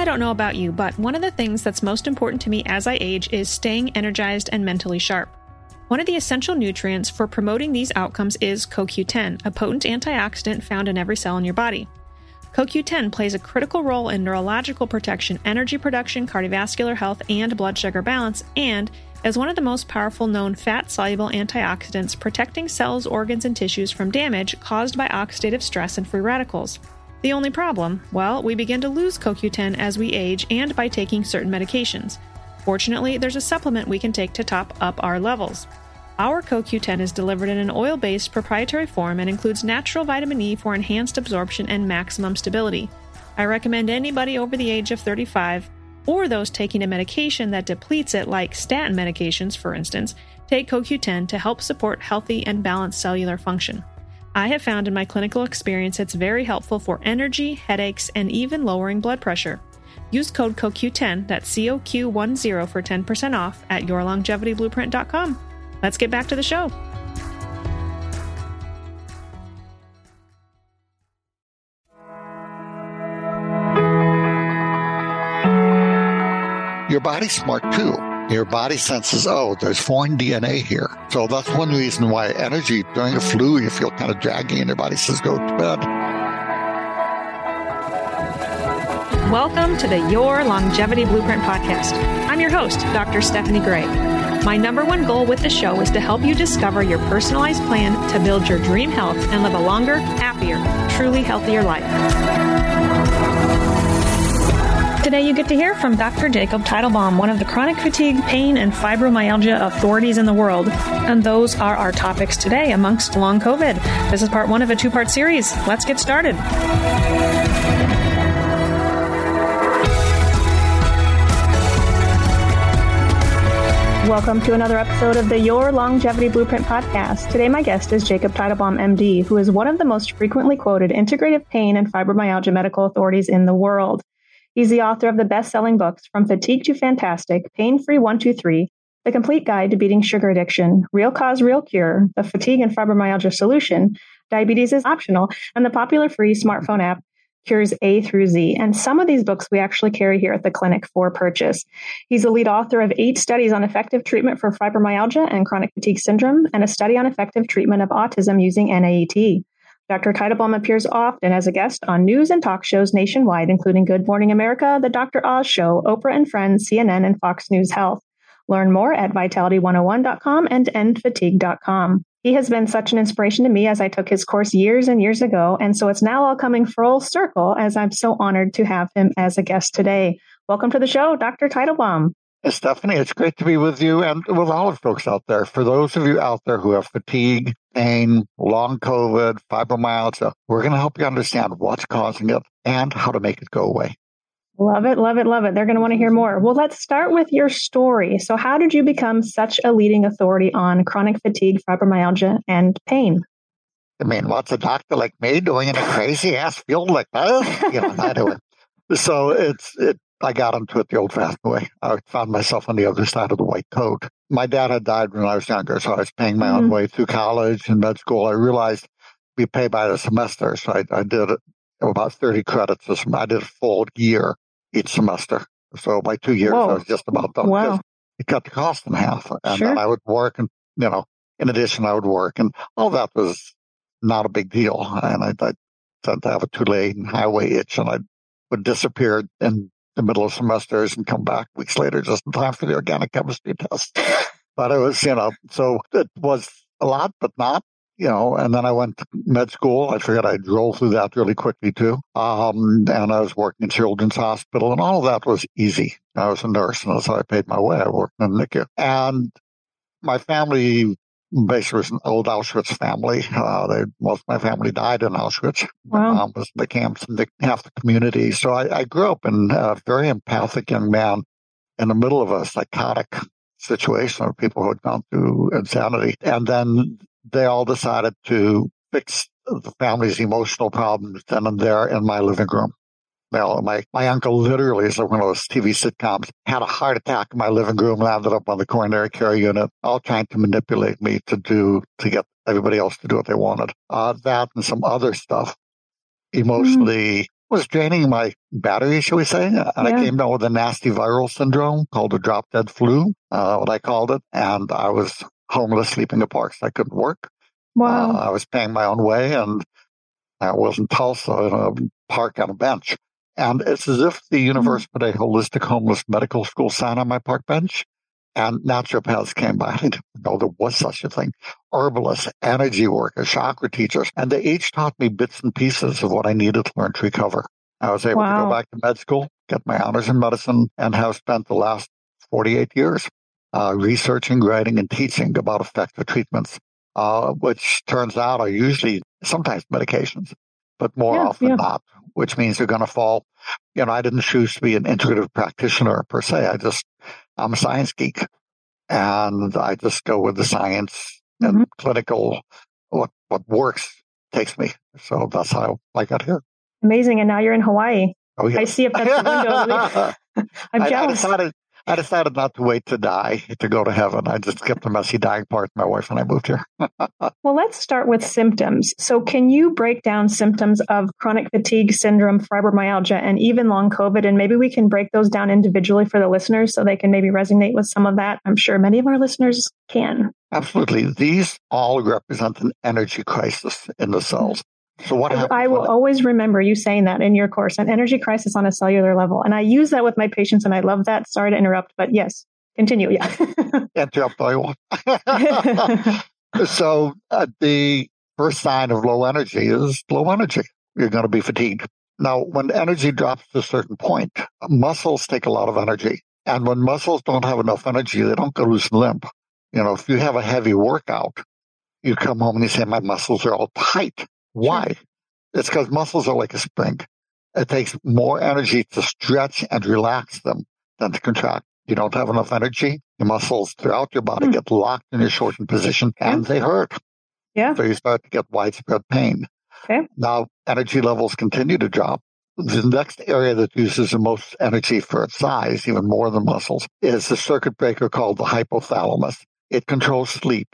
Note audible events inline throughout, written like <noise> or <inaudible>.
I don't know about you, but one of the things that's most important to me as I age is staying energized and mentally sharp. One of the essential nutrients for promoting these outcomes is CoQ10, a potent antioxidant found in every cell in your body. CoQ10 plays a critical role in neurological protection, energy production, cardiovascular health, and blood sugar balance, and as one of the most powerful known fat soluble antioxidants protecting cells, organs, and tissues from damage caused by oxidative stress and free radicals. The only problem? Well, we begin to lose CoQ10 as we age and by taking certain medications. Fortunately, there's a supplement we can take to top up our levels. Our CoQ10 is delivered in an oil based proprietary form and includes natural vitamin E for enhanced absorption and maximum stability. I recommend anybody over the age of 35 or those taking a medication that depletes it, like statin medications, for instance, take CoQ10 to help support healthy and balanced cellular function. I have found in my clinical experience it's very helpful for energy, headaches, and even lowering blood pressure. Use code CoQ10, that's COQ10 for 10% off at yourlongevityblueprint.com. Let's get back to the show. Your body's smart too. Your body senses, oh, there's foreign DNA here. So that's one reason why energy during a flu, you feel kind of draggy and your body says, go to bed. Welcome to the Your Longevity Blueprint podcast. I'm your host, Dr. Stephanie Gray. My number one goal with the show is to help you discover your personalized plan to build your dream health and live a longer, happier, truly healthier life. Today, you get to hear from Dr. Jacob Teitelbaum, one of the chronic fatigue, pain, and fibromyalgia authorities in the world. And those are our topics today, amongst long COVID. This is part one of a two part series. Let's get started. Welcome to another episode of the Your Longevity Blueprint podcast. Today, my guest is Jacob Teitelbaum, MD, who is one of the most frequently quoted integrative pain and fibromyalgia medical authorities in the world. He's the author of the best selling books From Fatigued to Fantastic, Pain Free 123, The Complete Guide to Beating Sugar Addiction, Real Cause, Real Cure, The Fatigue and Fibromyalgia Solution, Diabetes is Optional, and the popular free smartphone app Cures A through Z. And some of these books we actually carry here at the clinic for purchase. He's the lead author of eight studies on effective treatment for fibromyalgia and chronic fatigue syndrome, and a study on effective treatment of autism using NAET. Dr. Teitelbaum appears often as a guest on news and talk shows nationwide, including Good Morning America, The Dr. Oz Show, Oprah and Friends, CNN, and Fox News Health. Learn more at vitality101.com and endfatigue.com. He has been such an inspiration to me as I took his course years and years ago, and so it's now all coming full circle as I'm so honored to have him as a guest today. Welcome to the show, Dr. Teitelbaum. Uh, Stephanie, it's great to be with you and with all of folks out there. For those of you out there who have fatigue, pain, long COVID, fibromyalgia, we're going to help you understand what's causing it and how to make it go away. Love it, love it, love it. They're going to want to hear more. Well, let's start with your story. So, how did you become such a leading authority on chronic fatigue, fibromyalgia, and pain? I mean, what's a doctor like me doing in a crazy ass field like that? You know, not doing. <laughs> So it's it I got into it the old fashioned way. I found myself on the other side of the white coat. My dad had died when I was younger, so I was paying my mm-hmm. own way through college and med school. I realized we pay by the semester, so I, I did about 30 credits. I did a full year each semester. So by two years, Whoa. I was just about done. Wow. It cut the cost in half. And sure. then I would work and, you know, in addition, I would work and all that was not a big deal. And I, I tend to have a two lane highway itch and I would disappear in the middle of semesters and come back weeks later just in time for the organic chemistry <laughs> test. But it was, you know, so it was a lot, but not, you know, and then I went to med school. I figured I drove through that really quickly too. Um, and I was working in Children's Hospital and all of that was easy. I was a nurse and that's how I paid my way. I worked in NICU and my family basically was an old Auschwitz family. Uh, they, most of my family died in Auschwitz. Wow. My mom was in the camps and the, half the community. So I, I grew up in a very empathic young man in the middle of a psychotic situation of people who had gone through insanity. And then they all decided to fix the family's emotional problems then and there in my living room. Well, my, my uncle literally is one of those TV sitcoms, had a heart attack in my living room, landed up on the coronary care unit, all trying to manipulate me to do, to get everybody else to do what they wanted. Uh, that and some other stuff emotionally was draining my battery, shall we say. And yeah. I came down with a nasty viral syndrome called the drop dead flu, uh, what I called it. And I was homeless, sleeping in parks. I couldn't work. Wow. Uh, I was paying my own way and I was in Tulsa in a park on a bench. And it's as if the universe mm-hmm. put a holistic homeless medical school sign on my park bench and naturopaths came by. <laughs> I didn't know there was such a thing. Herbalists, energy workers, chakra teachers, and they each taught me bits and pieces of what I needed to learn to recover. I was able wow. to go back to med school, get my honors in medicine, and have spent the last 48 years uh, researching, writing, and teaching about effective treatments, uh, which turns out are usually sometimes medications, but more yeah, often yeah. not, which means you're going to fall. You know, I didn't choose to be an integrative practitioner per se. I just I'm a science geek and I just go with the science mm-hmm. and clinical, what, what works takes me. So that's how I got here. Amazing. And now you're in Hawaii. Oh, yeah. I see at the <laughs> window. <laughs> I'm jealous. I, I, decided, I decided not to wait to die to go to heaven. I just skipped the messy dying part. My wife and I moved here. <laughs> well, let's start with symptoms. So, can you break down symptoms of chronic fatigue syndrome, fibromyalgia, and even long COVID? And maybe we can break those down individually for the listeners so they can maybe resonate with some of that. I'm sure many of our listeners can. Absolutely. These all represent an energy crisis in the cells. So what happens? I will always remember you saying that in your course, an energy crisis on a cellular level. And I use that with my patients and I love that. Sorry to interrupt, but yes, continue. Yeah. <laughs> interrupt I want. <laughs> so uh, the first sign of low energy is low energy. You're going to be fatigued. Now, when energy drops to a certain point, muscles take a lot of energy. And when muscles don't have enough energy, they don't go loose and limp. You know, if you have a heavy workout, you come home and you say, my muscles are all tight. Why? It's because muscles are like a spring. It takes more energy to stretch and relax them than to contract. You don't have enough energy. Your muscles throughout your body mm. get locked in a shortened position and they hurt. Yeah. So you start to get widespread pain. Okay. Now energy levels continue to drop. The next area that uses the most energy for its size, even more than muscles, is the circuit breaker called the hypothalamus. It controls sleep.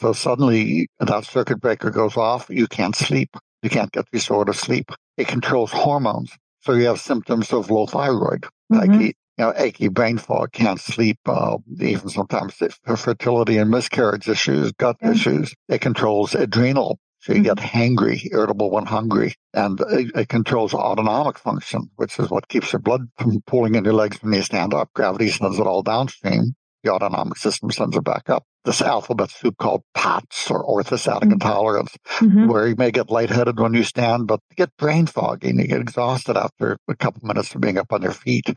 So suddenly that circuit breaker goes off. You can't sleep. You can't get restorative sleep. It controls hormones. So you have symptoms of low thyroid, mm-hmm. like you know, achy brain fog, can't sleep, uh, even sometimes fertility and miscarriage issues, gut issues. It controls adrenal. So you mm-hmm. get hangry, irritable when hungry, and it, it, controls autonomic function, which is what keeps your blood from pooling in your legs when you stand up. Gravity sends it all downstream the autonomic system sends it back up. This alphabet soup called POTS or orthostatic mm-hmm. intolerance, mm-hmm. where you may get lightheaded when you stand, but you get brain fog and you get exhausted after a couple minutes of being up on your feet.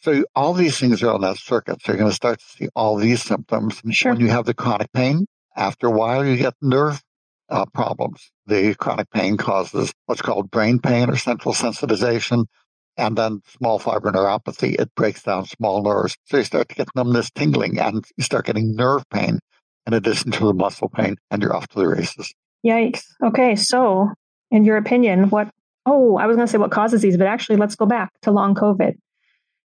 So all these things are on that circuit. So you're going to start to see all these symptoms. Sure. When you have the chronic pain, after a while you get nerve uh, problems. The chronic pain causes what's called brain pain or central sensitization and then small fiber neuropathy, it breaks down small nerves. So you start to get numbness, tingling, and you start getting nerve pain in addition to the muscle pain, and you're off to the races. Yikes. Okay. So, in your opinion, what, oh, I was going to say what causes these, but actually, let's go back to long COVID.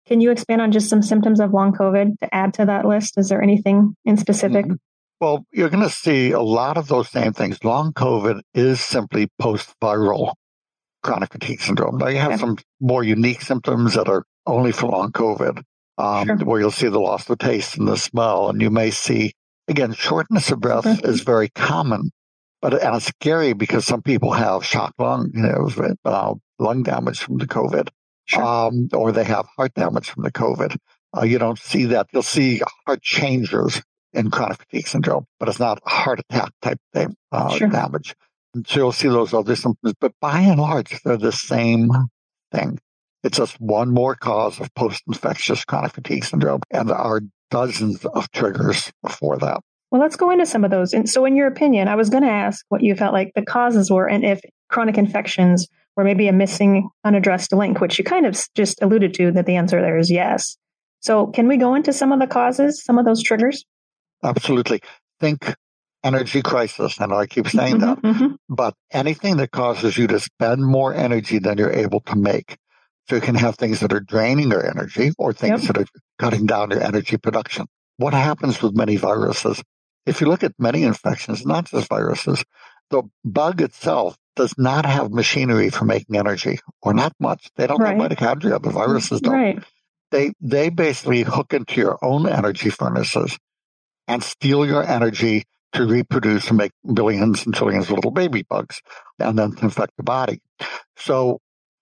Can you expand on just some symptoms of long COVID to add to that list? Is there anything in specific? Mm-hmm. Well, you're going to see a lot of those same things. Long COVID is simply post viral chronic fatigue syndrome. Now, you have okay. some more unique symptoms that are only for long COVID, um, sure. where you'll see the loss of taste and the smell, and you may see again shortness of breath mm-hmm. is very common, but and it's scary because some people have shock lung, you know, uh, lung damage from the COVID, sure. um, or they have heart damage from the COVID. Uh, you don't see that. You'll see heart changers in chronic fatigue syndrome, but it's not heart attack type thing, uh, sure. damage. So you'll see those other symptoms, but by and large, they're the same thing. It's just one more cause of post-infectious chronic fatigue syndrome, and there are dozens of triggers for that. Well, let's go into some of those. And so, in your opinion, I was going to ask what you felt like the causes were, and if chronic infections were maybe a missing, unaddressed link, which you kind of just alluded to that the answer there is yes. So, can we go into some of the causes, some of those triggers? Absolutely. Think energy crisis. and I keep saying mm-hmm, that, mm-hmm. but anything that causes you to spend more energy than you're able to make. So you can have things that are draining your energy or things yep. that are cutting down your energy production. What happens with many viruses? If you look at many infections, not just viruses, the bug itself does not have machinery for making energy, or not much. They don't right. have mitochondria. The viruses don't. Right. They they basically hook into your own energy furnaces and steal your energy to reproduce and make billions and trillions of little baby bugs, and then infect the body. So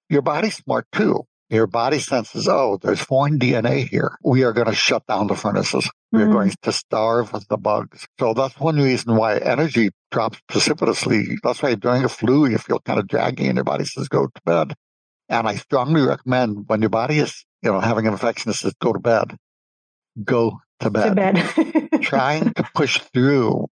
your body's smart too. Your body senses, oh, there's foreign DNA here. We are going to shut down the furnaces. We're mm-hmm. going to starve the bugs. So that's one reason why energy drops precipitously. That's why during a flu, you feel kind of draggy and your body says, go to bed. And I strongly recommend when your body is, you know, having an infection, it says, go to bed. Go to bed. To bed. <laughs> Trying to push through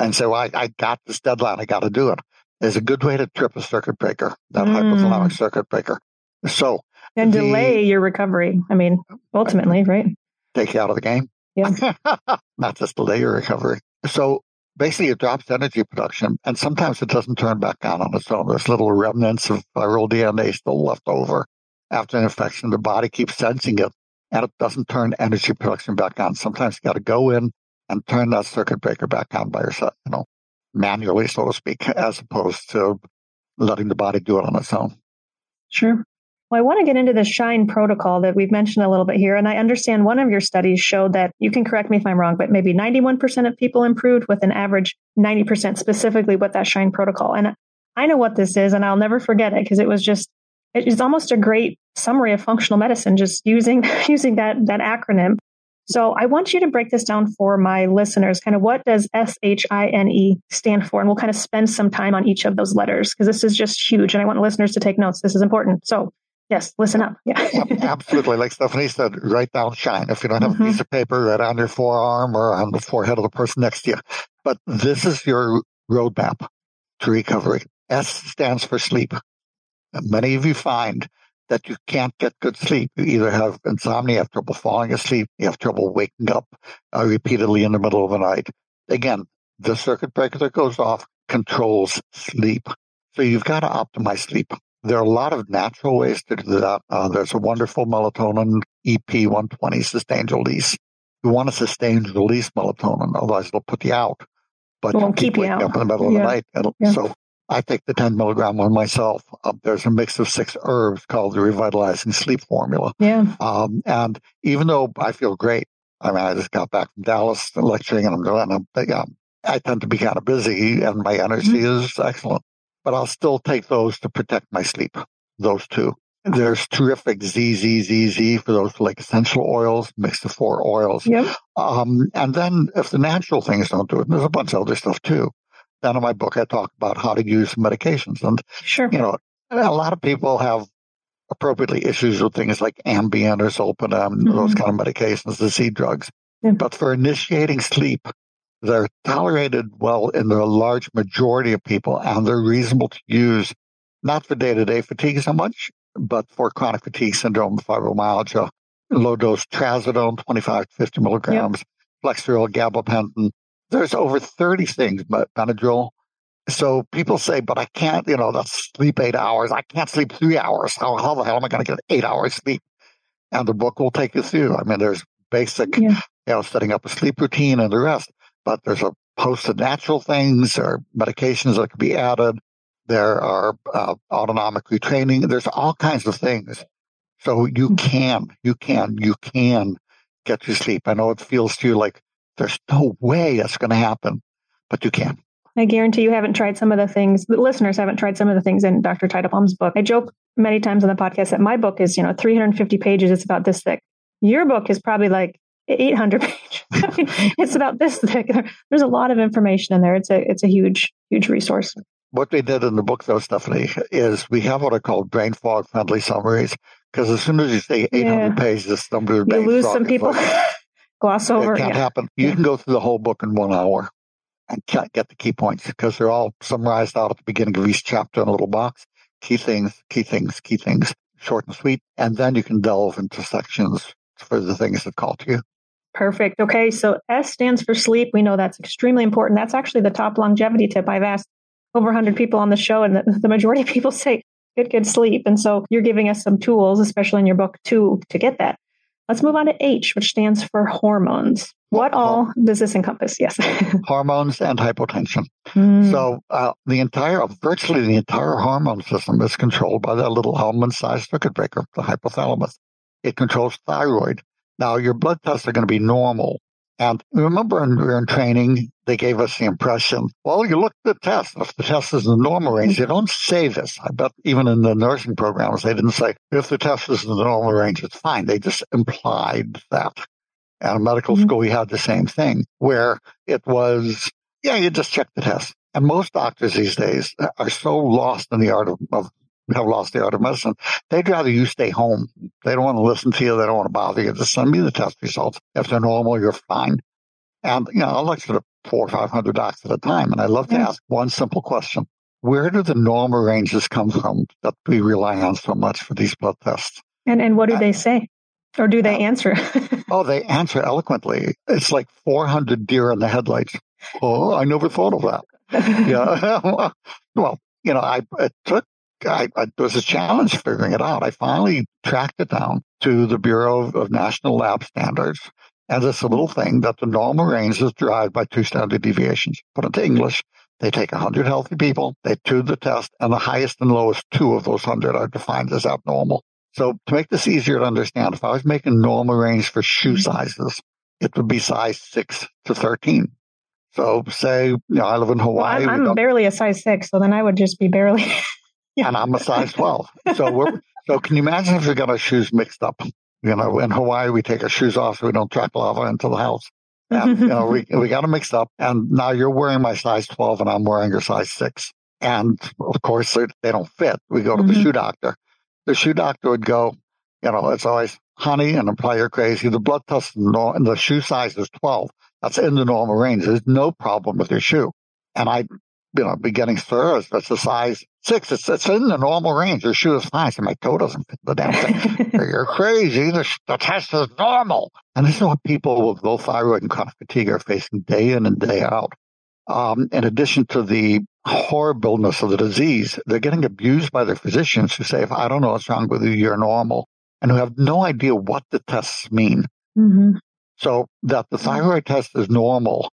and so I, I got this deadline. I got to do it. is a good way to trip a circuit breaker, that mm. hypothalamic circuit breaker. So and the, delay your recovery. I mean, ultimately, right? Take you out of the game. Yeah. <laughs> Not just delay your recovery. So basically it drops energy production and sometimes it doesn't turn back on on its own. There's little remnants of viral DNA still left over after an infection. The body keeps sensing it and it doesn't turn energy production back on. Sometimes you got to go in and turn that circuit breaker back on by yourself, you know, manually, so to speak, <laughs> as opposed to letting the body do it on its own. Sure. Well, I want to get into the SHINE protocol that we've mentioned a little bit here. And I understand one of your studies showed that you can correct me if I'm wrong, but maybe 91% of people improved with an average 90% specifically with that SHINE protocol. And I know what this is and I'll never forget it because it was just, it's almost a great summary of functional medicine, just using, <laughs> using that, that acronym. So I want you to break this down for my listeners. Kind of what does S H I N E stand for? And we'll kind of spend some time on each of those letters because this is just huge. And I want listeners to take notes. This is important. So Yes, listen up. Yeah. Absolutely. Like Stephanie said, write down shine. If you don't have mm-hmm. a piece of paper, write on your forearm or on the forehead of the person next to you. But this is your roadmap to recovery. S stands for sleep. And many of you find that you can't get good sleep. You either have insomnia, have trouble falling asleep, you have trouble waking up uh, repeatedly in the middle of the night. Again, the circuit breaker that goes off controls sleep. So you've got to optimize sleep. There are a lot of natural ways to do that. Uh, there's a wonderful melatonin EP120 sustained release. You want to sustain release melatonin, otherwise it'll put you out. But it keep, keep you out. up in the middle yeah. of the night. Yeah. So I take the 10 milligram one myself. Uh, there's a mix of six herbs called the Revitalizing Sleep Formula. Yeah. Um, and even though I feel great, I mean, I just got back from Dallas lecturing and I'm going, I'm, um, I tend to be kind of busy and my energy mm-hmm. is excellent but I'll still take those to protect my sleep. Those two. There's terrific ZZZZ for those like essential oils, mixed of four oils. Yep. Um, and then if the natural things don't do it, there's a bunch of other stuff too. Then in my book, I talk about how to use medications. And, sure. you know, a lot of people have appropriately issues with things like Ambien or Zolpidem, mm-hmm. those kind of medications, the Z drugs. Yeah. But for initiating sleep, they're tolerated well in the large majority of people, and they're reasonable to use, not for day to day fatigue so much, but for chronic fatigue syndrome, fibromyalgia, low dose trazodone, 25 to 50 milligrams, yep. Flexeril, gabapentin. There's over 30 things, but Benadryl. So people say, but I can't, you know, that's sleep eight hours. I can't sleep three hours. How, how the hell am I going to get eight hours sleep? And the book will take you through. I mean, there's basic, yeah. you know, setting up a sleep routine and the rest but there's a host of natural things or medications that can be added. There are uh, autonomic retraining. There's all kinds of things. So you hmm. can, you can, you can get to sleep. I know it feels to you like there's no way that's going to happen, but you can. I guarantee you haven't tried some of the things, the listeners haven't tried some of the things in Dr. Teitelbaum's book. I joke many times on the podcast that my book is, you know, 350 pages. It's about this thick. Your book is probably like 800 <laughs> pages. I mean, <laughs> it's about this thick. There's a lot of information in there. It's a it's a huge huge resource. What we did in the book, though, Stephanie, is we have what are called brain fog friendly summaries. Because as soon as you say 800 yeah. pages, somebody you lose some people. Like, <laughs> gloss over. It can't yeah. happen. You yeah. can go through the whole book in one hour and can't get the key points because they're all summarized out at the beginning of each chapter in a little box. Key things, key things, key things, short and sweet. And then you can delve into sections for the things that call to you. Perfect. Okay. So S stands for sleep. We know that's extremely important. That's actually the top longevity tip. I've asked over 100 people on the show, and the, the majority of people <laughs> say good, good sleep. And so you're giving us some tools, especially in your book, to to get that. Let's move on to H, which stands for hormones. What all does this encompass? Yes. <laughs> hormones and hypotension. Mm. So uh, the entire, virtually the entire hormone system is controlled by that little almond-sized circuit breaker, the hypothalamus. It controls thyroid. Now your blood tests are going to be normal. And remember when we were in training, they gave us the impression, well, you look at the test. If the test is in the normal range, they don't say this. I bet even in the nursing programs, they didn't say, if the test is in the normal range, it's fine. They just implied that. And medical mm-hmm. school, we had the same thing where it was, yeah, you just check the test. And most doctors these days are so lost in the art of, of have lost the art of medicine. They'd rather you stay home. They don't want to listen to you. They don't want to bother you. Just send me the test results. If they're normal, you're fine. And, you know, I lecture to four or 500 docs at a time. And I love to yes. ask one simple question. Where do the normal ranges come from that we rely on so much for these blood tests? And, and what do they say? Or do they uh, answer? <laughs> oh, they answer eloquently. It's like 400 deer in the headlights. Oh, I never thought of that. yeah. <laughs> well, you know, I it took I, I, there was a challenge figuring it out. I finally tracked it down to the Bureau of, of National Lab Standards and it's a little thing that the normal range is derived by two standard deviations. Put into English, they take 100 healthy people, they do the test, and the highest and lowest two of those 100 are defined as abnormal. So to make this easier to understand, if I was making normal range for shoe mm-hmm. sizes, it would be size 6 to 13. So say, you know, I live in Hawaii. Well, I'm, I'm barely a size 6, so then I would just be barely. <laughs> yeah. And I'm a size 12. So we're, so can you imagine if we got our shoes mixed up? You know, in Hawaii, we take our shoes off so we don't track lava into the house. And, <laughs> you know, we, we got them mixed up. And now you're wearing my size 12 and I'm wearing your size six. And of course, they don't fit. We go to mm-hmm. the shoe doctor. The shoe doctor would go, you know, it's always, honey, and apply you're crazy. The blood test and the shoe size is 12. That's in the normal range. There's no problem with your shoe. And I you know, beginning spurs. That's a size six. It's, it's in the normal range. Your shoe is fine. So my toe doesn't fit the damn thing. <laughs> You're crazy. The, the test is normal. And this is what people with low thyroid and chronic fatigue are facing day in and day out. Um, in addition to the horribleness of the disease, they're getting abused by their physicians who say, if I don't know what's wrong with you, you're normal, and who have no idea what the tests mean. Mm-hmm. So that the thyroid test is normal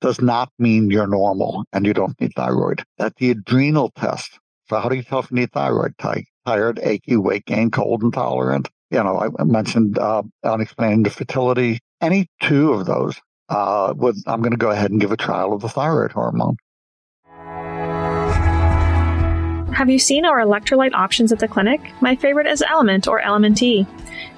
does not mean you're normal and you don't need thyroid. At the adrenal test, so how do you tell if you need thyroid? Tired, achy, weight gain, cold intolerant. You know, I mentioned uh, unexplained infertility. Any two of those, uh, would, I'm going to go ahead and give a trial of the thyroid hormone. Have you seen our electrolyte options at the clinic? My favorite is LMNT or Element-E.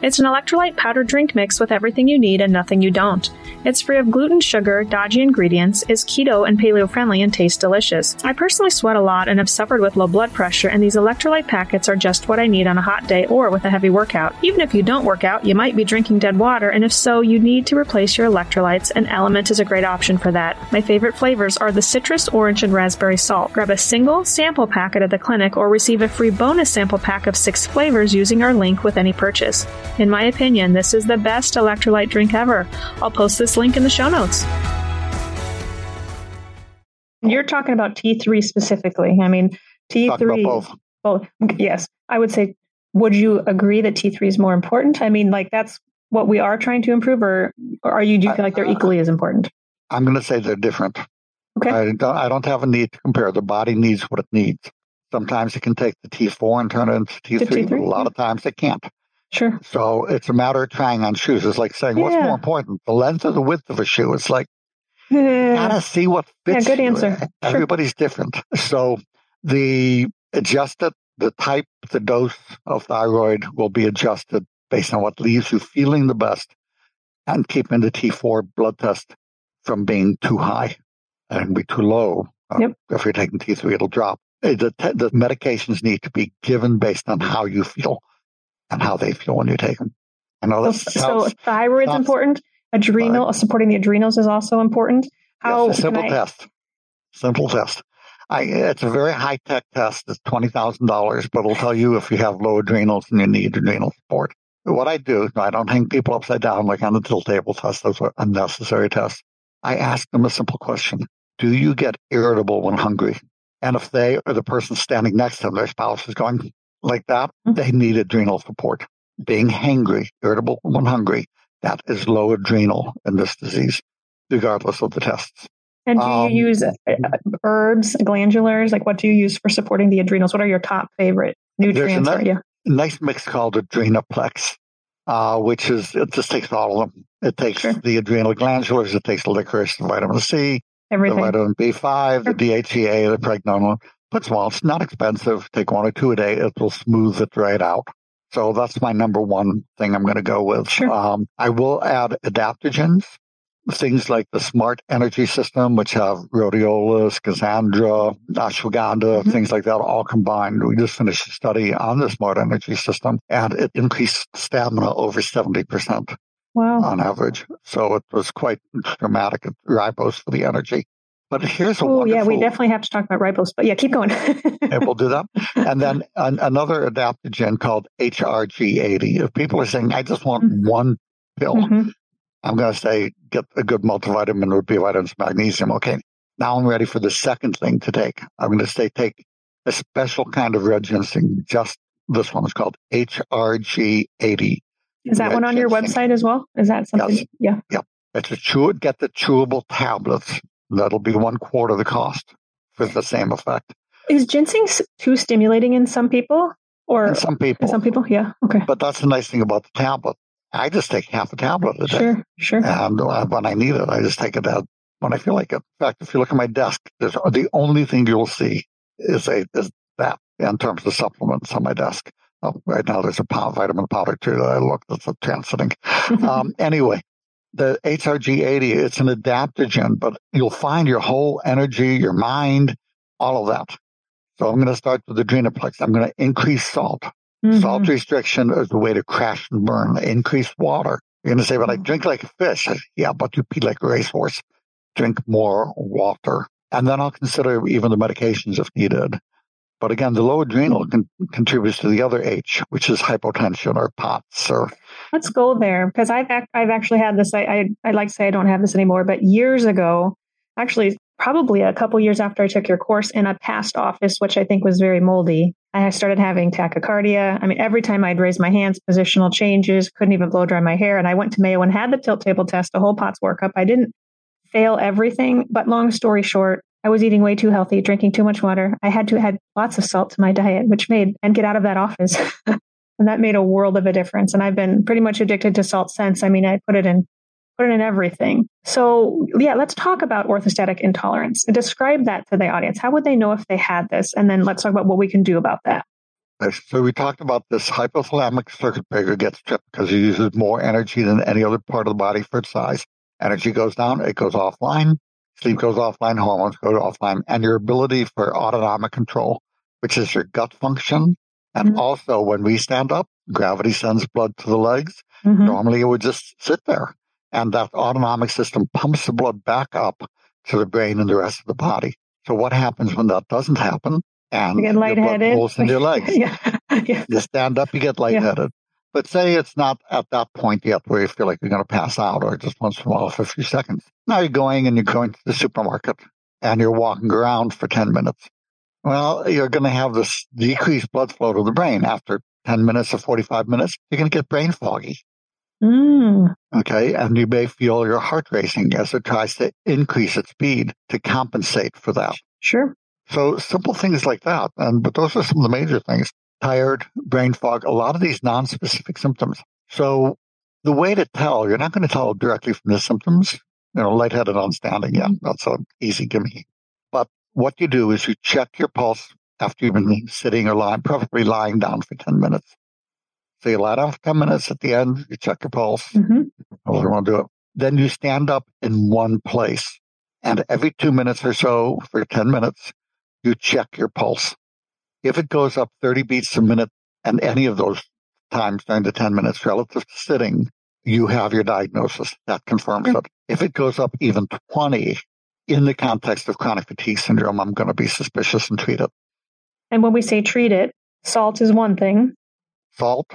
It's an electrolyte powder drink mix with everything you need and nothing you don't. It's free of gluten, sugar, dodgy ingredients, is keto and paleo friendly, and tastes delicious. I personally sweat a lot and have suffered with low blood pressure, and these electrolyte packets are just what I need on a hot day or with a heavy workout. Even if you don't work out, you might be drinking dead water, and if so, you need to replace your electrolytes, and LMNT is a great option for that. My favorite flavors are the citrus, orange, and raspberry salt. Grab a single sample packet at the clinic or receive a free bonus sample pack of six flavors using our link with any purchase. In my opinion, this is the best electrolyte drink ever. I'll post this link in the show notes. You're talking about T3 specifically. I mean, T3. Both. both. Yes. I would say, would you agree that T3 is more important? I mean, like that's what we are trying to improve, or, or are you, do you feel like they're uh, equally as important? I'm going to say they're different. Okay. I don't, I don't have a need to compare. The body needs what it needs. Sometimes it can take the T4 and turn it into T3, T3 but a lot hmm. of times it can't. Sure. So it's a matter of trying on shoes. It's like saying, what's more important, the length or the width of a shoe? It's like, you gotta see what fits. Yeah, good you. answer. Everybody's sure. different. <laughs> So the adjusted, the type, the dose of thyroid will be adjusted based on what leaves you feeling the best and keeping the T4 blood test from being too high and be too low. Uh, yep. if you're taking T3, it'll drop. Uh, the, the medications need to be given based on how you feel and how they feel when you take them. I know that's so thyroid's important. Adrenal supporting the adrenals is also important. How yes, a simple I... test. Simple test. I, it's a very high tech test. It's twenty thousand dollars, but it'll tell you if you have low adrenals and you need adrenal support. What I do, I don't hang people upside down like on the tilt table test. Those are unnecessary tests. I ask them a simple question: Do you get irritable when hungry? And if they or the person standing next to them, their spouse is going like that, mm-hmm. they need adrenal support. being hangry, irritable when hungry, that is low adrenal in this disease, regardless of the tests. And do um, you use uh, herbs, glandulars? Like what do you use for supporting the adrenals? What are your top favorite nutrients? There's a nice mix called Adrenaplex, uh, which is, it just takes all of them. It takes sure. the adrenal glandulars, it takes the licorice, the vitamin C, Everything. the vitamin B5, sure. the DHEA, the pregnenolone. Puts well, it's not expensive. Take one or two a day. It will smooth it right out. So that's my number one thing I'm going to go with. Sure. Um, I will add adaptogens, things like the Smart Energy System, which have rhodiola, schizandra, ashwagandha, mm-hmm. things like that, all combined. We just finished a study on the Smart Energy System, and it increased stamina over 70%. Wow. On average. So it was quite dramatic at ribose for the energy. But here's a oh yeah, we definitely have to talk about ribose. But yeah, keep going. <laughs> and we'll do that. And then an, another adaptogen called HRG80. If people are saying, "I just want mm-hmm. one pill," mm-hmm. I'm going to say, get a good multivitamin with B vitamins, magnesium. Okay, now I'm ready for the second thing to take. I'm going to say take a special kind of red ginseng. Just this one is called HRG80. Is that one on ginseng. your website as well? Is that something? Yes. Yeah. Yeah. It's a chew. Get the chewable tablets. That'll be one quarter the cost for the same effect. Is ginseng too stimulating in some people? Or in some people. In some people, yeah. Okay. But that's the nice thing about the tablet. I just take half a tablet a day. Sure, sure. And uh, when I need it, I just take it out when I feel like it. In fact, if you look at my desk, there's the only thing you'll see is a is that in terms of supplements on my desk. Oh, right now, there's a vitamin powder too that I look that's a transiting. <laughs> um, anyway, the HRG80, it's an adaptogen, but you'll find your whole energy, your mind, all of that. So I'm going to start with Adrenaplex. I'm going to increase salt. Mm-hmm. Salt restriction is the way to crash and burn. Increase water. You're going to say, but I mm-hmm. drink like a fish. yeah, but you pee like a racehorse. Drink more water. And then I'll consider even the medications if needed. But again, the low adrenal con- contributes to the other H, which is hypotension or POTS. Or let's go there because I've ac- I've actually had this. I, I I like to say I don't have this anymore, but years ago, actually probably a couple years after I took your course in a past office, which I think was very moldy. I started having tachycardia. I mean, every time I'd raise my hands, positional changes, couldn't even blow dry my hair. And I went to Mayo and had the tilt table test, a whole POTS workup. I didn't fail everything, but long story short, I was eating way too healthy, drinking too much water. I had to add lots of salt to my diet, which made and get out of that office. <laughs> and that made a world of a difference. And I've been pretty much addicted to salt since. I mean, I put it in put it in everything. So yeah, let's talk about orthostatic intolerance. Describe that to the audience. How would they know if they had this? And then let's talk about what we can do about that. Uh, so we talked about this hypothalamic circuit breaker gets tripped because it uses more energy than any other part of the body for its size. Energy goes down, it goes offline sleep goes offline, hormones go offline, and your ability for autonomic control, which is your gut function. And mm-hmm. also, when we stand up, gravity sends blood to the legs. Mm-hmm. Normally, it would just sit there. And that autonomic system pumps the blood back up to the brain and the rest of the body. So, what happens when that doesn't happen? And you get lightheaded. Your blood in your <laughs> legs. yeah. <laughs> yeah. You stand up, you get lightheaded. Yeah. But say it's not at that point yet where you feel like you're going to pass out or just once in a while for a few seconds. Now you're going and you're going to the supermarket and you're walking around for 10 minutes. Well, you're going to have this decreased blood flow to the brain after 10 minutes or 45 minutes. You're going to get brain foggy. Mm. Okay. And you may feel your heart racing as it tries to increase its speed to compensate for that. Sure. So simple things like that. And, but those are some of the major things tired, brain fog, a lot of these non-specific symptoms. So the way to tell, you're not going to tell directly from the symptoms. You know, lightheaded on standing, yeah, that's an easy gimme. What you do is you check your pulse after you've been sitting or lying, preferably lying down for 10 minutes. So you lie down for 10 minutes at the end, you check your pulse. Mm-hmm. However you want to do it. Then you stand up in one place. And every two minutes or so for 10 minutes, you check your pulse. If it goes up 30 beats a minute and any of those times during the 10 minutes relative to sitting, you have your diagnosis. That confirms it. If it goes up even 20 in the context of chronic fatigue syndrome, I'm going to be suspicious and treat it. And when we say treat it, salt is one thing. Salt,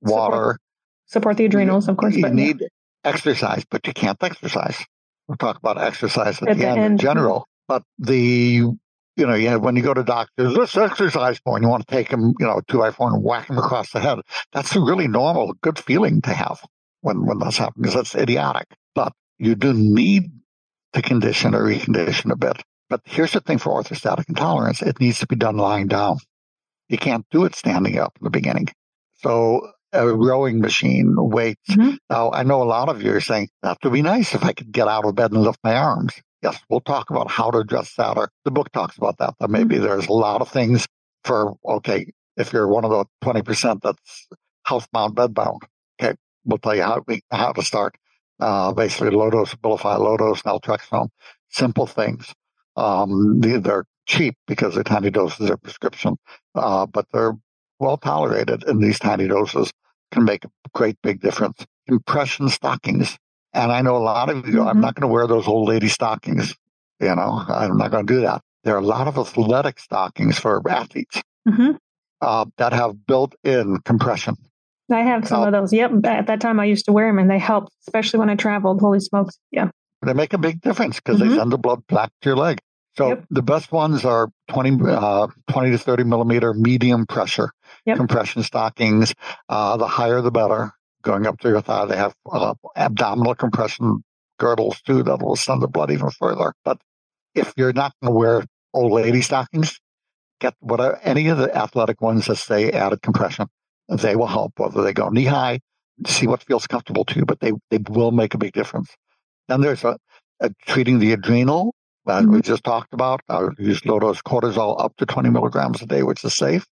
water. Support, support the adrenals, of course. You need yeah. exercise, but you can't exercise. We'll talk about exercise at, at the, end, end in general. But the you know, you have, when you go to doctors, let's exercise more, and you want to take them, you know, two by four and whack them across the head. That's a really normal, good feeling to have when when that's happening because that's idiotic. But you do need to condition or recondition a bit. But here's the thing for orthostatic intolerance: it needs to be done lying down. You can't do it standing up in the beginning. So a rowing machine, weights. Mm-hmm. Now, I know a lot of you are saying that would be nice if I could get out of bed and lift my arms. Yes, we'll talk about how to address that, or the book talks about that. But maybe mm-hmm. there's a lot of things for, okay, if you're one of the 20% that's housebound, bedbound, okay, we'll tell you how, how to start. Uh, basically, low dose Abilify, low dose naltrexone, simple things. Um, they're cheap because they're tiny doses of prescription, uh, but they're well tolerated and these tiny doses can make a great big difference. Compression stockings. And I know a lot of you, mm-hmm. I'm not going to wear those old lady stockings. You know, I'm not going to do that. There are a lot of athletic stockings for athletes mm-hmm. uh, that have built in compression. I have some of those. Yep. At that time, I used to wear them and they helped, especially when I traveled. Holy smokes. Yeah. They make a big difference because mm-hmm. they send the blood back to your leg. So yep. the best ones are 20, uh, 20 to 30 millimeter medium pressure yep. compression stockings. Uh, the higher, the better. Going up to your thigh, they have uh, abdominal compression girdles too that will send the blood even further. But if you're not going to wear old lady stockings, get whatever any of the athletic ones that say added compression. They will help whether they go knee high, see what feels comfortable to you, but they, they will make a big difference. Then there's a, a treating the adrenal that mm-hmm. we just talked about. I use low dose cortisol up to 20 milligrams a day, which is safe.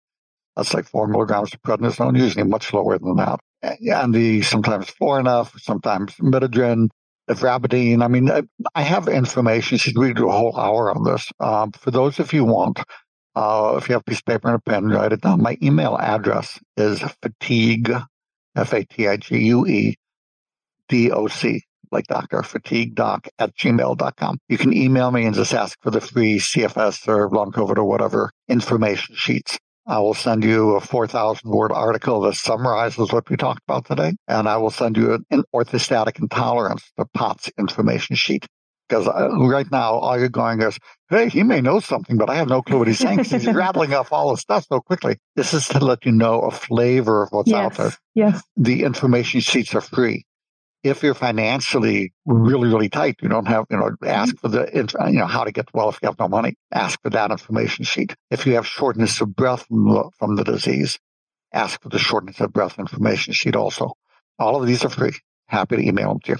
That's like four milligrams of prednisone, usually much lower than that. And the sometimes Florinef, sometimes Midodrine, Ivabradine. I mean, I have information. She's read a whole hour on this. Um, for those of you who want, uh, if you have a piece of paper and a pen, write it down. My email address is fatigue, F-A-T-I-G-U-E, D-O-C, like doctor, fatigue doc at gmail.com. You can email me and just ask for the free CFS or long COVID or whatever information sheets. I will send you a 4,000 word article that summarizes what we talked about today. And I will send you an orthostatic intolerance, the POTS information sheet. Because uh, right now, all you're going is, hey, he may know something, but I have no clue what he's saying because he's rattling off all the stuff so quickly. This is to let you know a flavor of what's yes, out there. Yes. The information sheets are free if you're financially really, really tight, you don't have, you know, ask for the, you know, how to get well if you have no money. Ask for that information sheet. If you have shortness of breath from the, from the disease, ask for the shortness of breath information sheet also. All of these are free. Happy to email them to you.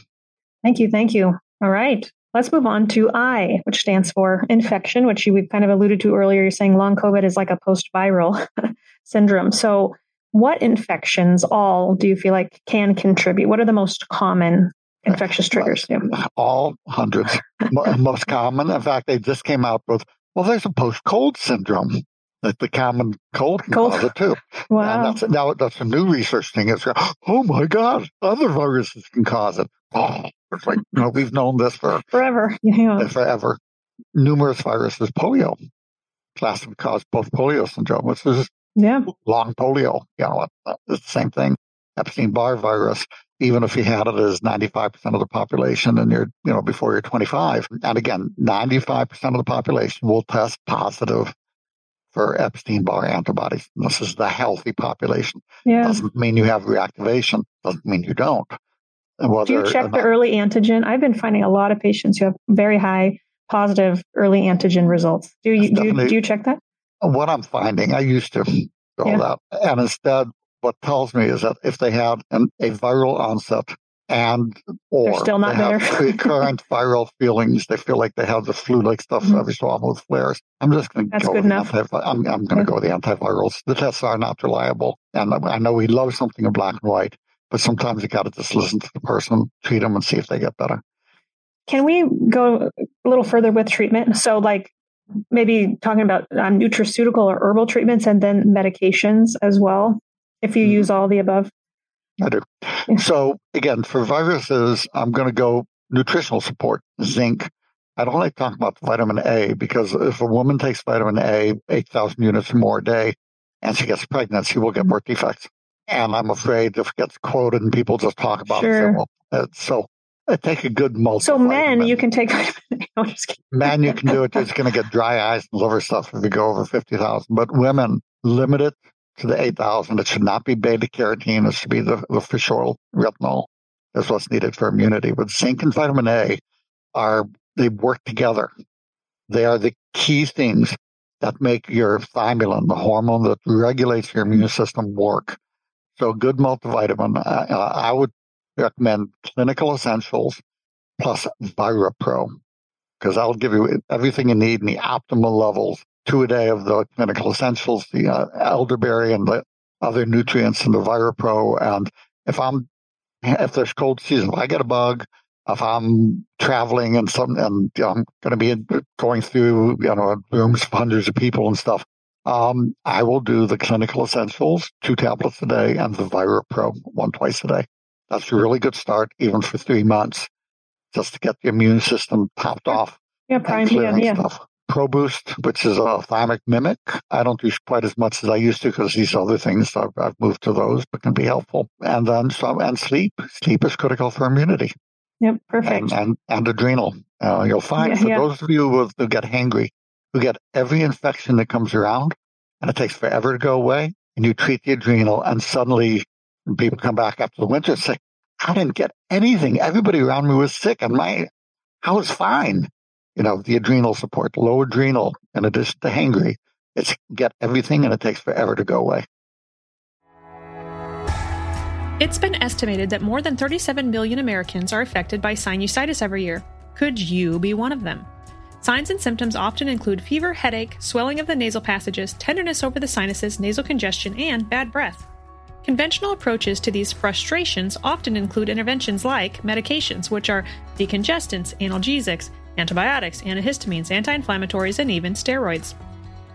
Thank you. Thank you. All right. Let's move on to I, which stands for infection, which you, we've kind of alluded to earlier. You're saying long COVID is like a post viral <laughs> syndrome. So what infections all do you feel like can contribute? What are the most common infectious triggers? Yeah. All hundreds. <laughs> most common. In fact, they just came out with, well, there's a post cold syndrome that the common cold can cold. cause it too. Wow. And that's, now that's a new research thing. It's, oh my God, other viruses can cause it. Oh, it's like, you know, we've known this for forever. <laughs> Yeah. Forever. Numerous viruses, polio, classic cause post polio syndrome, which is yeah. Long polio, you know, uh, uh, it's the same thing. Epstein Barr virus, even if you had it as 95% of the population and you're, you know, before you're 25. And again, 95% of the population will test positive for Epstein Barr antibodies. This is the healthy population. Yeah. Doesn't mean you have reactivation. Doesn't mean you don't. Whether, Do you check the early antigen? I've been finding a lot of patients who have very high positive early antigen results. Do you, do you, do you check that? what I'm finding, I used to go yeah. that. And instead, what tells me is that if they have an, a viral onset and or They're still not they there. have <laughs> recurrent viral feelings, they feel like they have the flu-like stuff mm-hmm. every so often with flares. I'm just going to go good enough. Anti- I'm, I'm going to yeah. go with the antivirals. The tests are not reliable, and I know we love something in black and white, but sometimes you got to just listen to the person, treat them, and see if they get better. Can we go a little further with treatment? So, like maybe talking about um, nutraceutical or herbal treatments and then medications as well, if you mm-hmm. use all the above? I do. So again, for viruses, I'm going to go nutritional support, zinc. I don't like talking about vitamin A because if a woman takes vitamin A, 8,000 units or more a day, and she gets pregnant, she will get birth defects. And I'm afraid if it gets quoted and people just talk about sure. it, well, uh, so I take a good multivitamin. So men, you can take. <laughs> no, men, you can do it. It's going to get dry eyes and liver stuff if you go over fifty thousand. But women, limit it to the eight thousand. It should not be beta carotene. It should be the, the fish oil retinol. That's what's needed for immunity. But zinc and vitamin A are they work together. They are the key things that make your thymulin, the hormone that regulates your immune system, work. So, good multivitamin. Uh, uh I would recommend Clinical Essentials plus ViraPro because that'll give you everything you need in the optimal levels. Two a day of the Clinical Essentials, the uh, elderberry, and the other nutrients in the ViraPro. And if I'm if there's cold season, if I get a bug, if I'm traveling and some and you know, I'm going to be going through you know rooms hundreds of people and stuff, um, I will do the clinical essentials, two tablets a day, and the ViraPro one twice a day. That's a really good start, even for three months, just to get the immune system popped off. Yeah, prime, yeah, yeah. Stuff. ProBoost, which is a thymic mimic. I don't do quite as much as I used to because these other things I've, I've, moved to those, but can be helpful. And then so and sleep. Sleep is critical for immunity. Yep, perfect. And and, and adrenal. Uh, you'll find yeah, for yeah. those of you who, who get hangry, who get every infection that comes around, and it takes forever to go away, and you treat the adrenal, and suddenly people come back after the winter and say, I didn't get anything. Everybody around me was sick, and my I was fine you know, the adrenal support, low adrenal, in addition to hangry. It's get everything and it takes forever to go away. It's been estimated that more than 37 million Americans are affected by sinusitis every year. Could you be one of them? Signs and symptoms often include fever, headache, swelling of the nasal passages, tenderness over the sinuses, nasal congestion, and bad breath. Conventional approaches to these frustrations often include interventions like medications, which are decongestants, analgesics, antibiotics, antihistamines, anti inflammatories, and even steroids.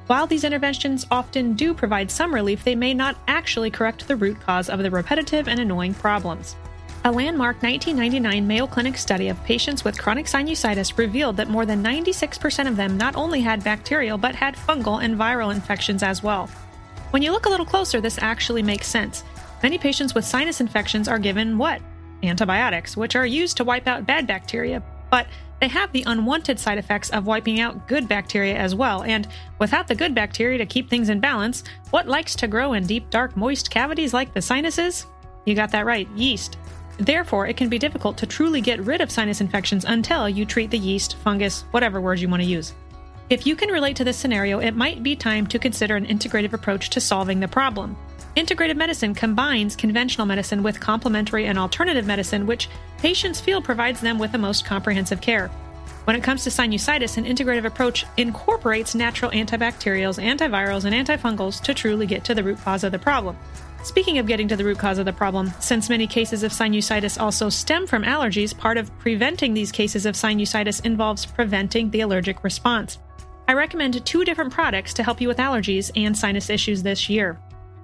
While these interventions often do provide some relief, they may not actually correct the root cause of the repetitive and annoying problems. A landmark 1999 Mayo Clinic study of patients with chronic sinusitis revealed that more than 96% of them not only had bacterial but had fungal and viral infections as well. When you look a little closer, this actually makes sense. Many patients with sinus infections are given what? Antibiotics, which are used to wipe out bad bacteria, but they have the unwanted side effects of wiping out good bacteria as well, and without the good bacteria to keep things in balance, what likes to grow in deep, dark, moist cavities like the sinuses? You got that right, yeast. Therefore, it can be difficult to truly get rid of sinus infections until you treat the yeast, fungus, whatever words you want to use. If you can relate to this scenario, it might be time to consider an integrative approach to solving the problem. Integrative medicine combines conventional medicine with complementary and alternative medicine, which patients feel provides them with the most comprehensive care. When it comes to sinusitis, an integrative approach incorporates natural antibacterials, antivirals, and antifungals to truly get to the root cause of the problem. Speaking of getting to the root cause of the problem, since many cases of sinusitis also stem from allergies, part of preventing these cases of sinusitis involves preventing the allergic response. I recommend two different products to help you with allergies and sinus issues this year.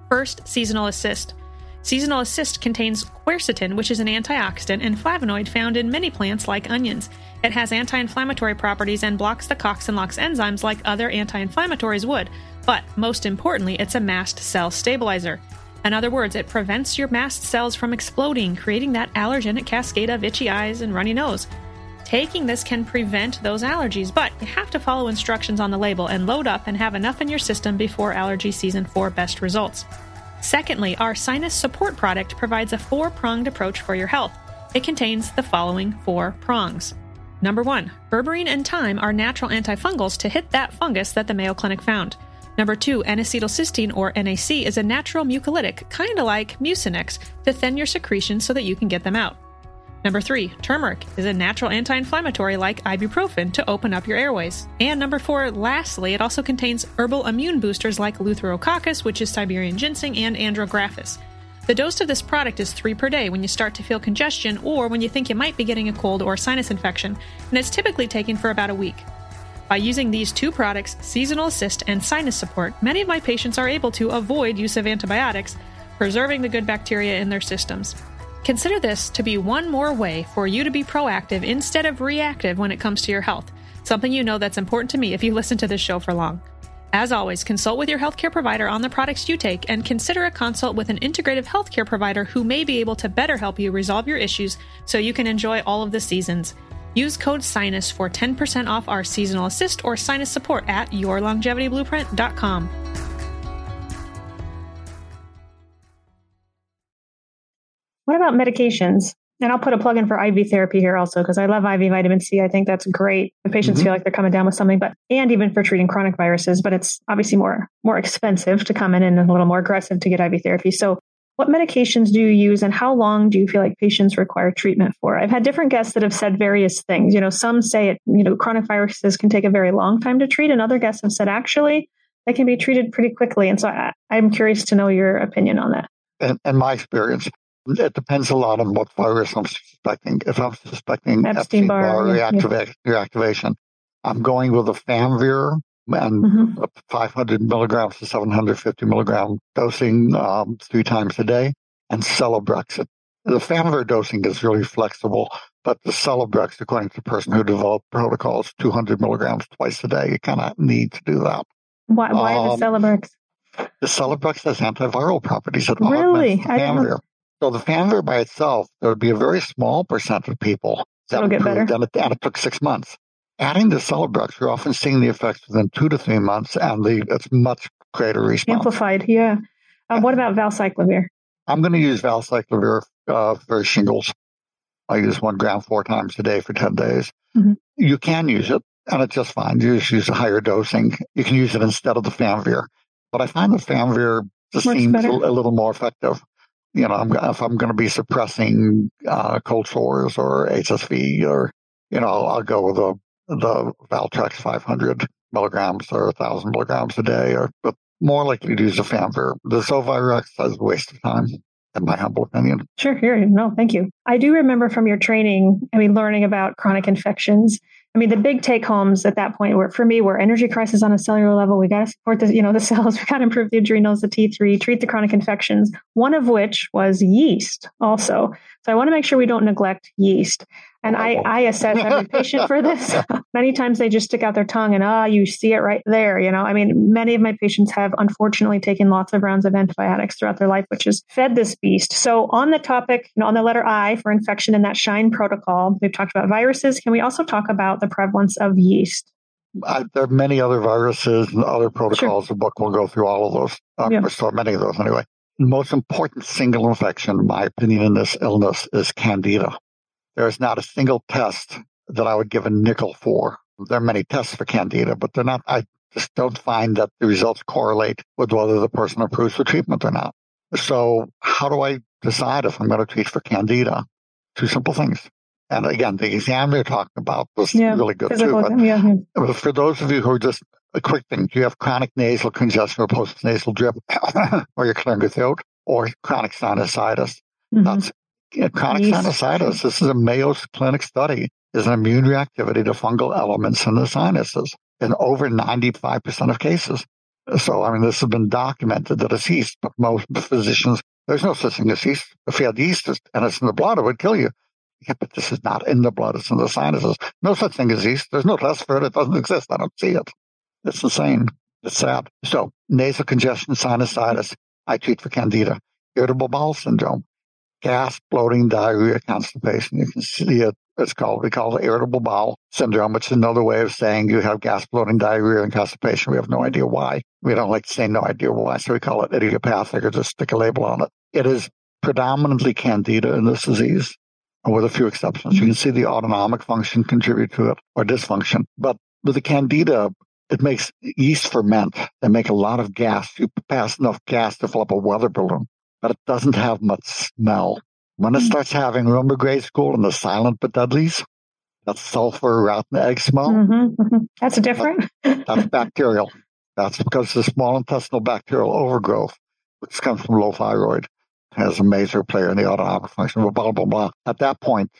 First, Seasonal Assist. Seasonal Assist contains quercetin, which is an antioxidant and flavonoid found in many plants like onions. It has anti inflammatory properties and blocks the COX and LOX enzymes like other anti inflammatories would. But most importantly, it's a mast cell stabilizer. In other words, it prevents your mast cells from exploding, creating that allergenic cascade of itchy eyes and runny nose. Taking this can prevent those allergies, but you have to follow instructions on the label and load up and have enough in your system before allergy season for best results. Secondly, our sinus support product provides a four pronged approach for your health. It contains the following four prongs. Number one, berberine and thyme are natural antifungals to hit that fungus that the Mayo Clinic found. Number two, N-acetylcysteine or NAC is a natural mucolytic, kind of like Mucinex, to thin your secretions so that you can get them out. Number three, turmeric is a natural anti inflammatory like ibuprofen to open up your airways. And number four, lastly, it also contains herbal immune boosters like Eleutherococcus, which is Siberian ginseng, and Andrographis. The dose of this product is three per day when you start to feel congestion or when you think you might be getting a cold or sinus infection, and it's typically taken for about a week. By using these two products, Seasonal Assist and Sinus Support, many of my patients are able to avoid use of antibiotics, preserving the good bacteria in their systems. Consider this to be one more way for you to be proactive instead of reactive when it comes to your health, something you know that's important to me if you <laughs> listen to this show for long. As always, consult with your healthcare provider on the products you take and consider a consult with an integrative healthcare provider who may be able to better help you resolve your issues so you can enjoy all of the seasons. Use code SINUS for 10% off our seasonal assist or sinus support at yourlongevityblueprint.com. What about medications? And I'll put a plug in for IV therapy here also because I love IV vitamin C. I think that's great. The patients mm-hmm. feel like they're coming down with something, but and even for treating chronic viruses, but it's obviously more more expensive to come in and a little more aggressive to get IV therapy. So what medications do you use and how long do you feel like patients require treatment for? I've had different guests that have said various things. You know, some say it, you know, chronic viruses can take a very long time to treat, and other guests have said actually they can be treated pretty quickly. And so I, am curious to know your opinion on that. And, and my experience, it depends a lot on what virus I'm suspecting. If I'm suspecting Epstein Barr yeah. reactivation, I'm going with a Famvir and mm-hmm. 500 milligrams to 750 milligram dosing um, three times a day, and Celebrex. The Famvir dosing is really flexible, but the Celebrex, according to the person who developed protocols, 200 milligrams twice a day. You kind of need to do that. Why, why um, the Celebrex? The Celebrex has antiviral properties. It really? Famvir. So the Famvir by itself, there would be a very small percent of people that It'll get better. And it, and it took six months. Adding the Celebrex, you're often seeing the effects within two to three months, and the it's much greater response. Amplified, yeah. Um, what about valacyclovir? I'm going to use valacyclovir uh, for shingles. I use one gram four times a day for 10 days. Mm-hmm. You can use it, and it's just fine. You just use a higher dosing. You can use it instead of the Famvir. But I find the Famvir just Works seems a, a, little more effective. You know, I'm, if I'm going to be suppressing uh, cold sores or HSV, or, you know, I'll, I'll go with a the Valtrex 500 milligrams or 1,000 milligrams a day, or but more likely to use a Famvir. The Zovirax is a waste of time, in my humble opinion. Sure, here. No, thank you. I do remember from your training, I mean, learning about chronic infections. I mean, the big take homes at that point were for me were energy crisis on a cellular level. We got to support the, you know, the <laughs> cells. We got to improve the adrenals, the T3, treat the chronic infections. One of which was yeast also. So I want to make sure we don't neglect yeast. And I, I assess every patient for this. <laughs> many times they just stick out their tongue and, ah, oh, you see it right there. You know, I mean, many of my patients have unfortunately taken lots of rounds of antibiotics throughout their life, which has fed this beast. So on the topic, you know, on the letter I for infection in that SHINE protocol, we've talked about viruses. Can we also talk about the prevalence of yeast? I, there are many other viruses and other protocols. Sure. The book will go through all of those, um, yeah. or many of those anyway. The most important single infection, in my opinion, in this illness is candida. There is not a single test that I would give a nickel for. There are many tests for candida, but they're not, I just don't find that the results correlate with whether the person approves for treatment or not. So how do I decide if I'm going to treat for candida? Two simple things. And again, the exam you're talking about was yeah, really good too. But yeah, yeah. for those of you who are just a quick thing, do you have chronic nasal congestion or post-nasal drip, <coughs> or you're clearing your throat, or chronic sinusitis? Mm-hmm. That's yeah, chronic sinusitis, this is a Mayo Clinic study, is an immune reactivity to fungal elements in the sinuses in over 95% of cases. So, I mean, this has been documented that it's yeast, but most physicians, there's no such thing as yeast. If you had yeast and it's in the blood, it would kill you. Yeah, but this is not in the blood, it's in the sinuses. No such thing as yeast. There's no test for it. It doesn't exist. I don't see it. It's insane. It's sad. So, nasal congestion, sinusitis, I treat for candida. Irritable bowel syndrome, gas, bloating, diarrhea, constipation. You can see it. It's called, we call it irritable bowel syndrome, which is another way of saying you have gas, bloating, diarrhea, and constipation. We have no idea why. We don't like to say no idea why, so we call it idiopathic or just stick a label on it. It is predominantly candida in this disease, with a few exceptions. You can see the autonomic function contribute to it or dysfunction. But with the candida, it makes yeast ferment. They make a lot of gas. You pass enough gas to fill up a weather balloon but it doesn't have much smell. When it hmm. starts having, remember grade school and the silent but deadlies? That's sulfur, rotten egg smell. Mm-hmm, mm-hmm. That's different. That, that's <laughs> bacterial. That's because the small intestinal bacterial overgrowth, which comes from low thyroid, has a major player in the autonomic function, blah, blah, blah, blah. At that point,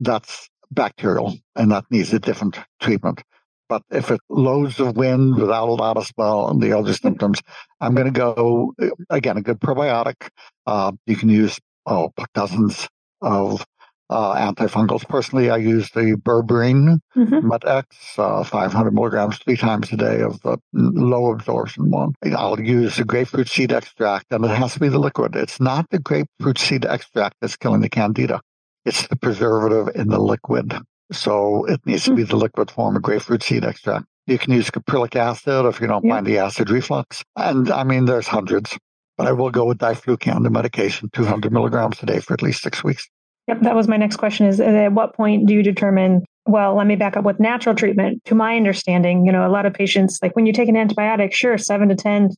that's bacterial and that needs a different treatment. But if it loads of wind without a lot of smell and the other symptoms, I'm going to go again a good probiotic. Uh, you can use oh dozens of uh, antifungals. Personally, I use the berberine mm-hmm. Met-X, uh, 500 milligrams three times a day of the low absorption one. I'll use the grapefruit seed extract, and it has to be the liquid. It's not the grapefruit seed extract that's killing the candida. It's the preservative in the liquid. So it needs to be the liquid form of grapefruit seed extract. You can use caprylic acid if you don't mind the acid reflux. And I mean, there's hundreds, but I will go with diflucan, the medication, 200 milligrams a day for at least six weeks. Yep, that was my next question is uh, at what point do you determine, well, let me back up with natural treatment. To my understanding, you know, a lot of patients, like when you take an antibiotic, sure, seven to 10,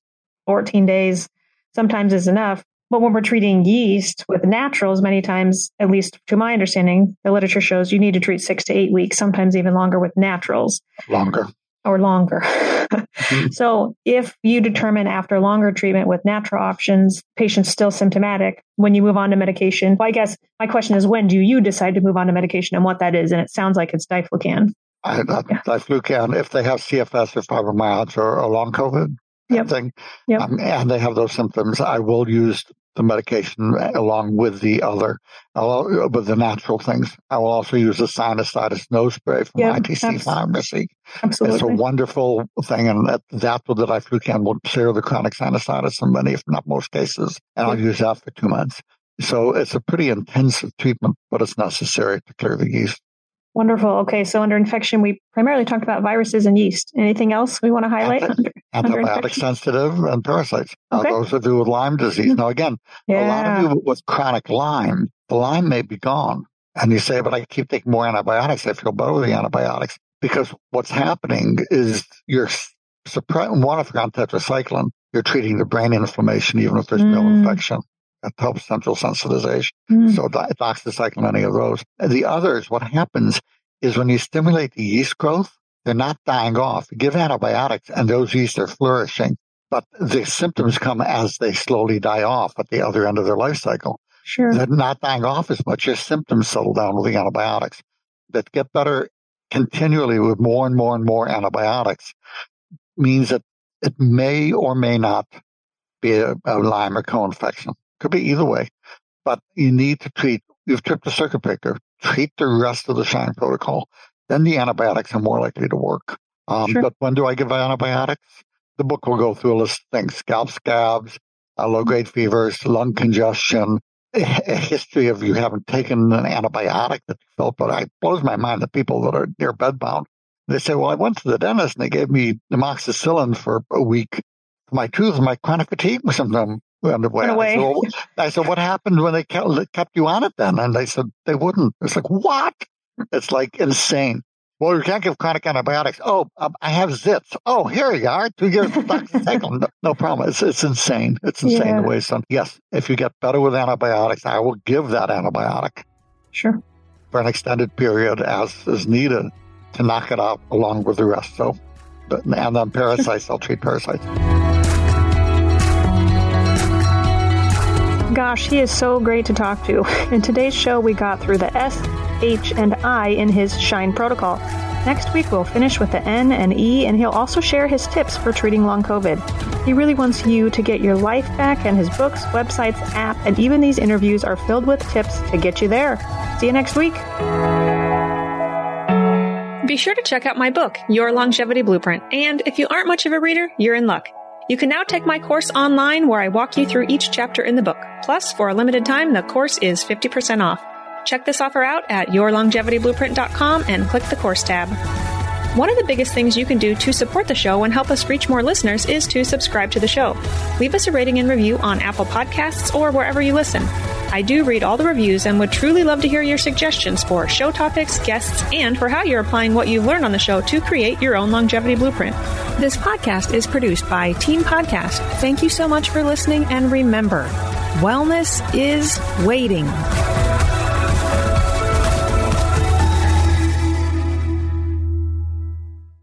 14 days sometimes is enough. But when we're treating yeast with naturals, many times, at least to my understanding, the literature shows you need to treat six to eight weeks, sometimes even longer with naturals. Longer or longer. mm-hmm. <laughs> So if you determine after longer treatment with natural options, patient's still symptomatic, when you move on to medication, well, I guess my question is when do you decide to move on to medication and what that is? And it sounds like it's diflucan. I, yeah. Diflucan, if they have CFS or fibromyalgia or, or long COVID, yep. thing, yep. Um, and they have those symptoms, I will use the medication along with the other, I'll, with the natural things. I will also use the sinusitis nose spray from yep, ITC Pharmacy. Absolutely. It's a wonderful thing, and that, that with the diflucan will clear the chronic sinusitis in many, if not most cases. And I'll use that for two months. So it's a pretty intensive treatment, but it's necessary to clear the yeast. Wonderful. Okay, so under infection, we primarily talked about viruses and yeast. Anything else we want to highlight? Anti- under, antibiotic under sensitive and parasites. Okay. Those of you with Lyme disease. Now, again, yeah. a lot of you with chronic Lyme, the Lyme may be gone. And you say, but I keep taking more antibiotics. I feel better with the antibiotics. Because what's happening is you're suppressing, one, if you're on tetracycline, you're treating the brain inflammation, even if there's mm. no infection. That helps central sensitization. Mm. So doxycycline, any of those. And the others, what happens is when you stimulate the yeast growth, they're not dying off. You give antibiotics and those yeast are flourishing, but the symptoms come as they slowly die off at the other end of their life cycle. Sure. They're not dying off as much. Your symptoms settle down with the antibiotics that get better continually with more and more and more antibiotics means that it may or may not be a, a Lyme or co-infection. Could be either way, but you need to treat. You've tripped a circuit breaker. Treat the rest of the shine protocol. Then the antibiotics are more likely to work. Um, sure. But when do I give antibiotics? The book will go through a list of things: scalp scabs, uh, low grade fevers, lung congestion, a, history of you haven't taken an antibiotic that you felt. But it blows my mind the people that are near bedbound. They say, "Well, I went to the dentist and they gave me amoxicillin for a week for my tooth, my chronic fatigue symptom underway. I said, well, <laughs> I said, what happened when they kept you on it then? And they said they wouldn't. It's like, what? It's like insane. Well, you can't give chronic antibiotics. Oh, um, I have zits. Oh, here you are. Two years no, no problem. It's, it's insane. It's insane yeah. the way it's done. Yes, if you get better with antibiotics, I will give that antibiotic. Sure. For an extended period as is needed to knock it out along with the rest. So, and then parasites. I'll treat parasites. Gosh, he is so great to talk to. <laughs> In today's show, we got through the S, H, and I in his Shine protocol. Next week, we'll finish with the N and E, and he'll also share his tips for treating long COVID. He really wants you to get your life back, and his books, websites, app, and even these interviews are filled with tips to get you there. See you next week. Be sure to check out my book, Your Longevity Blueprint. And if you aren't much of a reader, you're in luck. You can now take my course online where I walk you through each chapter in the book. Plus, for a limited time, the course is 50% off. Check this offer out at yourlongevityblueprint.com and click the course tab. One of the biggest things you can do to support the show and help us reach more listeners is to subscribe to the show. Leave us a rating and review on Apple Podcasts or wherever you listen. I do read all the reviews and would truly love to hear your suggestions for show topics, guests, and for how you're applying what you've learned on the show to create your own longevity blueprint. This podcast is produced by Team Podcast. Thank you so much for listening, and remember, wellness is waiting.